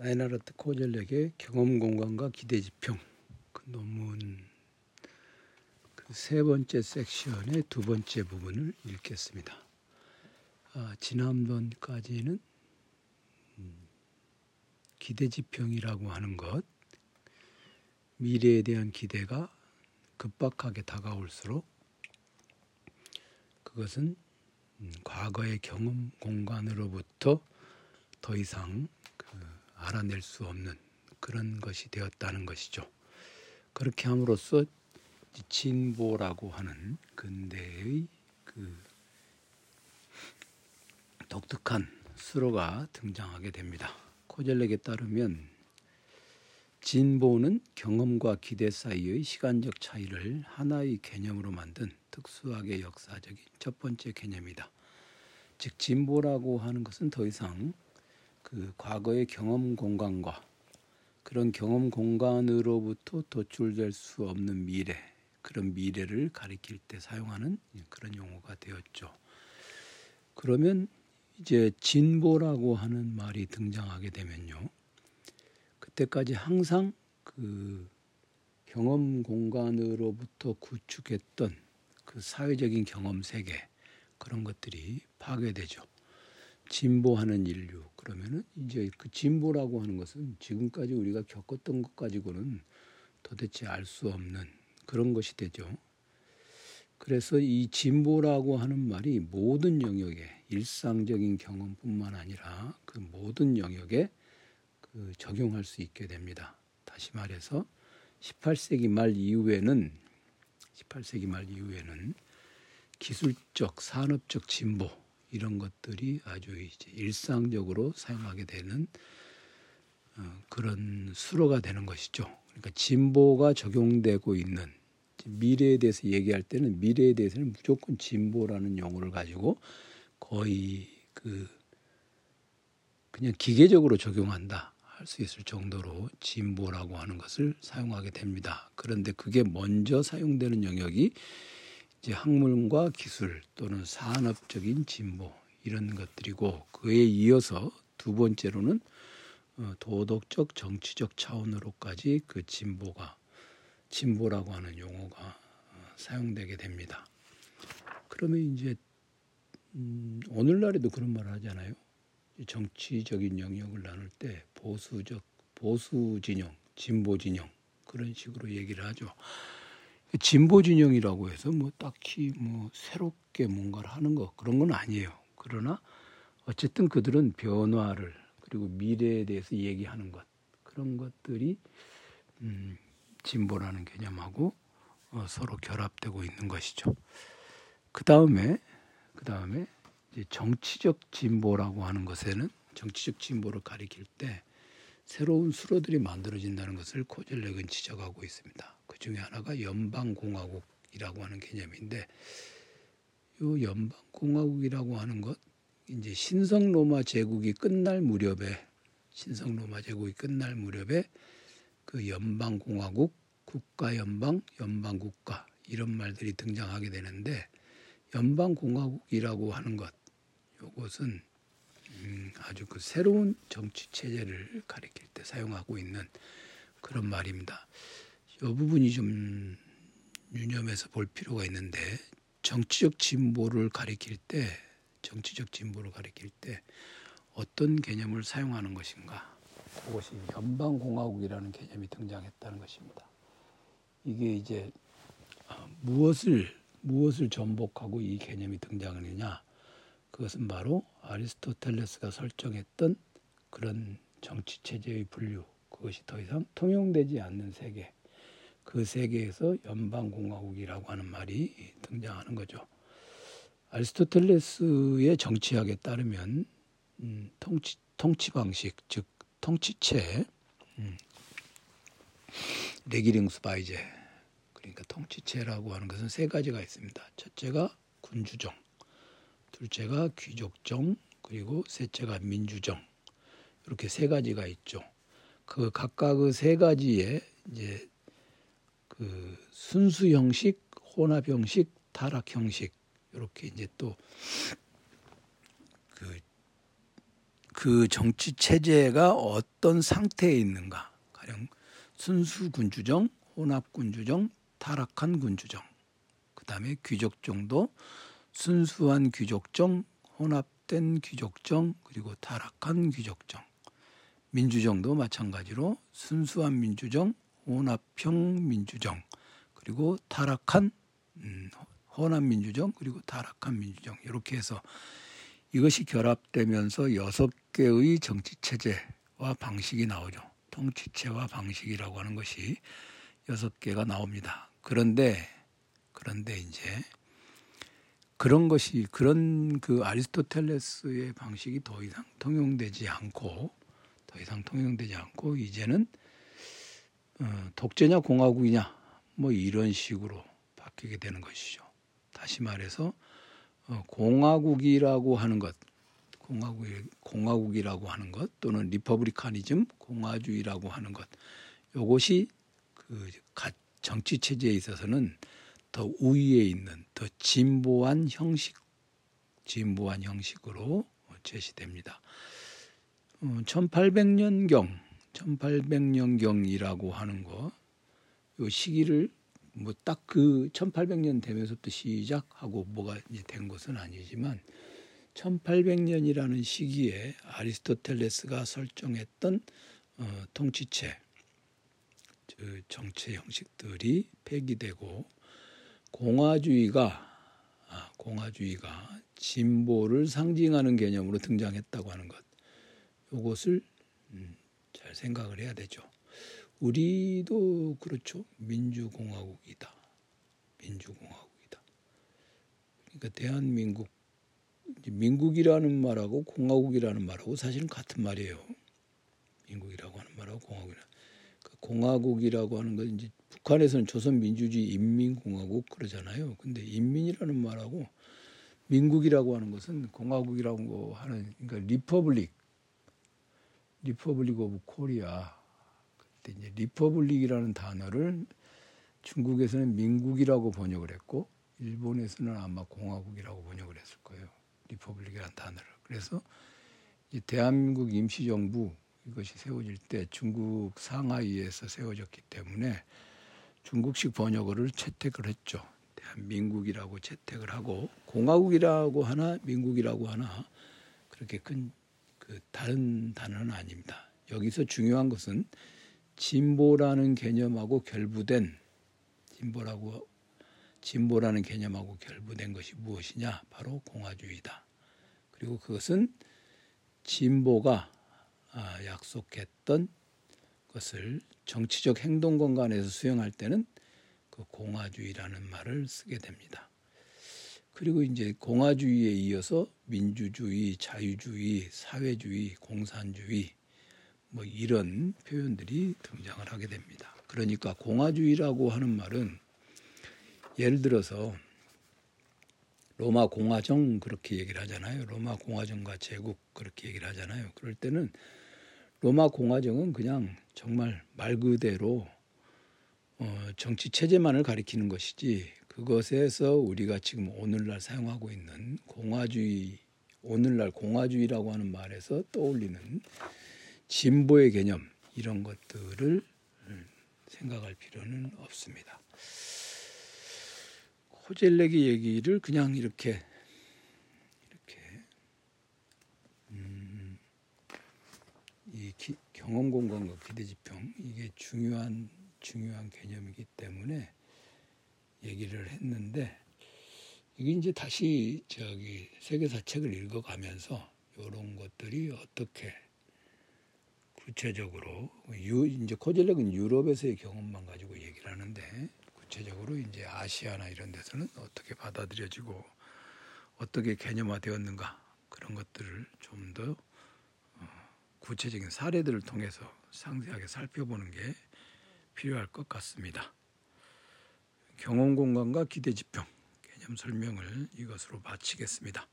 라이나르트 코젤렉의 경험 공간과 기대 지평 그 논문 그 세 번째 섹션의 두 번째 부분을 읽겠습니다. 아, 지난번까지는 음, 기대 지평이라고 하는 것 미래에 대한 기대가 급박하게 다가올수록 그것은 음, 과거의 경험 공간으로부터 더 이상 알아낼 수 없는 그런 것이 되었다는 것이죠. 그렇게 함으로써 진보라고 하는 근대의 그 독특한 수로가 등장하게 됩니다. 코젤렉에 따르면 진보는 경험과 기대 사이의 시간적 차이를 하나의 개념으로 만든 특수하게 역사적인 첫 번째 개념이다. 즉 진보라고 하는 것은 더 이상 그 과거의 경험 공간과 그런 경험 공간으로부터 도출될 수 없는 미래, 그런 미래를 가리킬 때 사용하는 그런 용어가 되었죠. 그러면 이제 진보라고 하는 말이 등장하게 되면요. 그때까지 항상 그 경험 공간으로부터 구축했던 그 사회적인 경험 세계 그런 것들이 파괴되죠. 진보하는 인류 그러면은 이제 그 진보라고 하는 것은 지금까지 우리가 겪었던 것 가지고는 도대체 알 수 없는 그런 것이 되죠. 그래서 이 진보라고 하는 말이 모든 영역에 일상적인 경험뿐만 아니라 그 모든 영역에 그 적용할 수 있게 됩니다. 다시 말해서 18세기 말 이후에는 18세기 말 이후에는 기술적 산업적 진보 이런 것들이 아주 이제 일상적으로 사용하게 되는 어, 그런 수로가 되는 것이죠. 그러니까 진보가 적용되고 있는 미래에 대해서 얘기할 때는 미래에 대해서는 무조건 진보라는 용어를 가지고 거의 그 그냥 기계적으로 적용한다 할 수 있을 정도로 진보라고 하는 것을 사용하게 됩니다. 그런데 그게 먼저 사용되는 영역이 이제 학문과 기술 또는 산업적인 진보 이런 것들이고 그에 이어서 두 번째로는 어, 도덕적 정치적 차원으로까지 그 진보가 진보라고 하는 용어가 어, 사용되게 됩니다. 그러면 이제 음, 오늘날에도 그런 말을 하잖아요. 정치적인 영역을 나눌 때 보수적 보수 진영, 진보 진영 그런 식으로 얘기를 하죠. 진보 진영이라고 해서 뭐 딱히 뭐 새롭게 뭔가를 하는 거 그런 건 아니에요. 그러나 어쨌든 그들은 변화를 그리고 미래에 대해서 얘기하는 것 그런 것들이 음, 진보라는 개념하고 어, 서로 결합되고 있는 것이죠. 그 다음에 그 다음에 정치적 진보라고 하는 것에는 정치적 진보를 가리킬 때 새로운 수로들이 만들어진다는 것을 코젤렉은 지적하고 있습니다. 그 중에 하나가 연방공화국이라고 하는 개념인데 이 연방공화국이라고 하는 것 이제 신성 로마 제국이 끝날 무렵에 신성 로마 제국이 끝날 무렵에 그 연방공화국, 국가 연방, 연방 국가 이런 말들이 등장하게 되는데 연방 공화국이라고 하는 것 이것은 음, 아주 그 새로운 정치 체제를 가리킬 때 사용하고 있는 그런 말입니다. 이 부분이 좀 유념해서 볼 필요가 있는데 정치적 진보를 가리킬 때 정치적 진보를 가리킬 때 어떤 개념을 사용하는 것인가 그것이 연방공화국이라는 개념이 등장했다는 것입니다. 이게 이제 아, 무엇을 무엇을 전복하고 이 개념이 등장하느냐 그것은 바로 아리스토텔레스가 설정했던 그런 정치 체제의 분류 그것이 더 이상 통용되지 않는 세계 그 세계에서 연방공화국이라고 하는 말이 등장하는 거죠. 아리스토텔레스의 정치학에 따르면 음, 통치 통치 방식 즉 통치체 음, Regierungsweise 그러니까 통치체라고 하는 것은 세 가지가 있습니다. 첫째가 군주정, 둘째가 귀족정, 그리고 셋째가 민주정 이렇게 세 가지가 있죠. 그 각각 그 세 가지의 이제 그 순수 형식, 혼합 형식, 타락 형식 이렇게 이제 또그그 정치 체제가 어떤 상태에 있는가 가령 순수 군주정, 혼합 군주정, 타락한 군주정. 그 다음에 귀족정도 순수한 귀족정, 혼합된 귀족정, 그리고 타락한 귀족정. 민주정도 마찬가지로 순수한 민주정, 혼합형 민주정, 그리고 타락한 음, 혼합 민주정, 그리고 타락한 민주정 이렇게 해서 이것이 결합되면서 여섯 개의 정치 체제와 방식이 나오죠. 통치체와 방식이라고 하는 것이 여섯 개가 나옵니다. 그런데 그런데 이제 그런 것이 그런 그 아리스토텔레스의 방식이 더 이상 통용되지 않고 더 이상 통용되지 않고 이제는 어, 독재냐 공화국이냐 뭐 이런 식으로 바뀌게 되는 것이죠. 다시 말해서 어, 공화국이라고 하는 것, 공화국 공화국이라고 하는 것 또는 republicanism 공화주의라고 하는 것, 이것이 그 정치 체제에 있어서는 더 우위에 있는 더 진보한 형식, 진보한 형식으로 제시됩니다. 1800년경, 1800년경이라고 하는 거, 이 시기를 뭐 딱 그 1800년 되면서부터 시작하고 뭐가 된 것은 아니지만 1800년이라는 시기에 아리스토텔레스가 설정했던 어, 통치체, 그 정치 형식들이 폐기되고 공화주의가 아, 공화주의가 진보를 상징하는 개념으로 등장했다고 하는 것. 이것을 음, 잘 생각을 해야 되죠. 우리도 그렇죠. 민주공화국이다. 민주공화국이다. 그러니까 대한민국 민국이라는 말하고 공화국이라는 말하고 사실은 같은 말이에요. 민국이라고 하는 말하고 공화국이라. 그 공화국이라고 하는 건 이제 북한에서는 조선민주주의 인민공화국 그러잖아요. 근데 인민이라는 말하고 민국이라고 하는 것은 공화국이라고 하는 그러니까 republic Republic of Korea 그때 이제 republic이라는 단어를 중국에서는 민국이라고 번역을 했고 일본에서는 아마 공화국이라고 번역을 했을 거예요. republic이라는 단어를. 그래서 이 대한민국 임시정부 이것이 세워질 때 중국 상하이에서 세워졌기 때문에 중국식 번역어를 채택을 했죠. 대한민국이라고 채택을 하고 공화국이라고 하나 민국이라고 하나 그렇게 큰 그 다른 단어는 아닙니다. 여기서 중요한 것은 진보라는 개념하고 결부된 진보라고 진보라는 개념하고 결부된 것이 무엇이냐? 바로 공화주의다. 그리고 그것은 진보가 아, 약속했던 것을 정치적 행동 공간에서 수행할 때는 그 공화주의라는 말을 쓰게 됩니다. 그리고 이제 공화주의에 이어서 민주주의, 자유주의, 사회주의, 공산주의 뭐 이런 표현들이 등장을 하게 됩니다. 그러니까 공화주의라고 하는 말은 예를 들어서 로마 공화정 그렇게 얘기를 하잖아요. 로마 공화정과 제국 그렇게 얘기를 하잖아요. 그럴 때는 로마 공화정은 그냥 정말 말 그대로 어, 정치 체제만을 가리키는 것이지 그것에서 우리가 지금 오늘날 사용하고 있는 공화주의 오늘날 공화주의라고 하는 말에서 떠올리는 진보의 개념 이런 것들을 생각할 필요는 없습니다. 호젤렉의 얘기를 그냥 이렇게 이렇게 음, 이 기, 경험 공간과 기대 지평 이게 중요한 중요한 개념이기 때문에 얘기를 했는데 이게 이제 다시 저기 세계사 책을 읽어가면서 이런 것들이 어떻게 구체적으로 유, 이제 코젤렉은 유럽에서의 경험만 가지고 얘기를 하는데 구체적으로 이제 아시아나 이런 데서는 어떻게 받아들여지고 어떻게 개념화되었는가 그런 것들을 좀더 어, 구체적인 사례들을 통해서 상세하게 살펴보는 게 필요할 것 같습니다. 경험 공간과 기대 지평 개념 설명을 이것으로 마치겠습니다.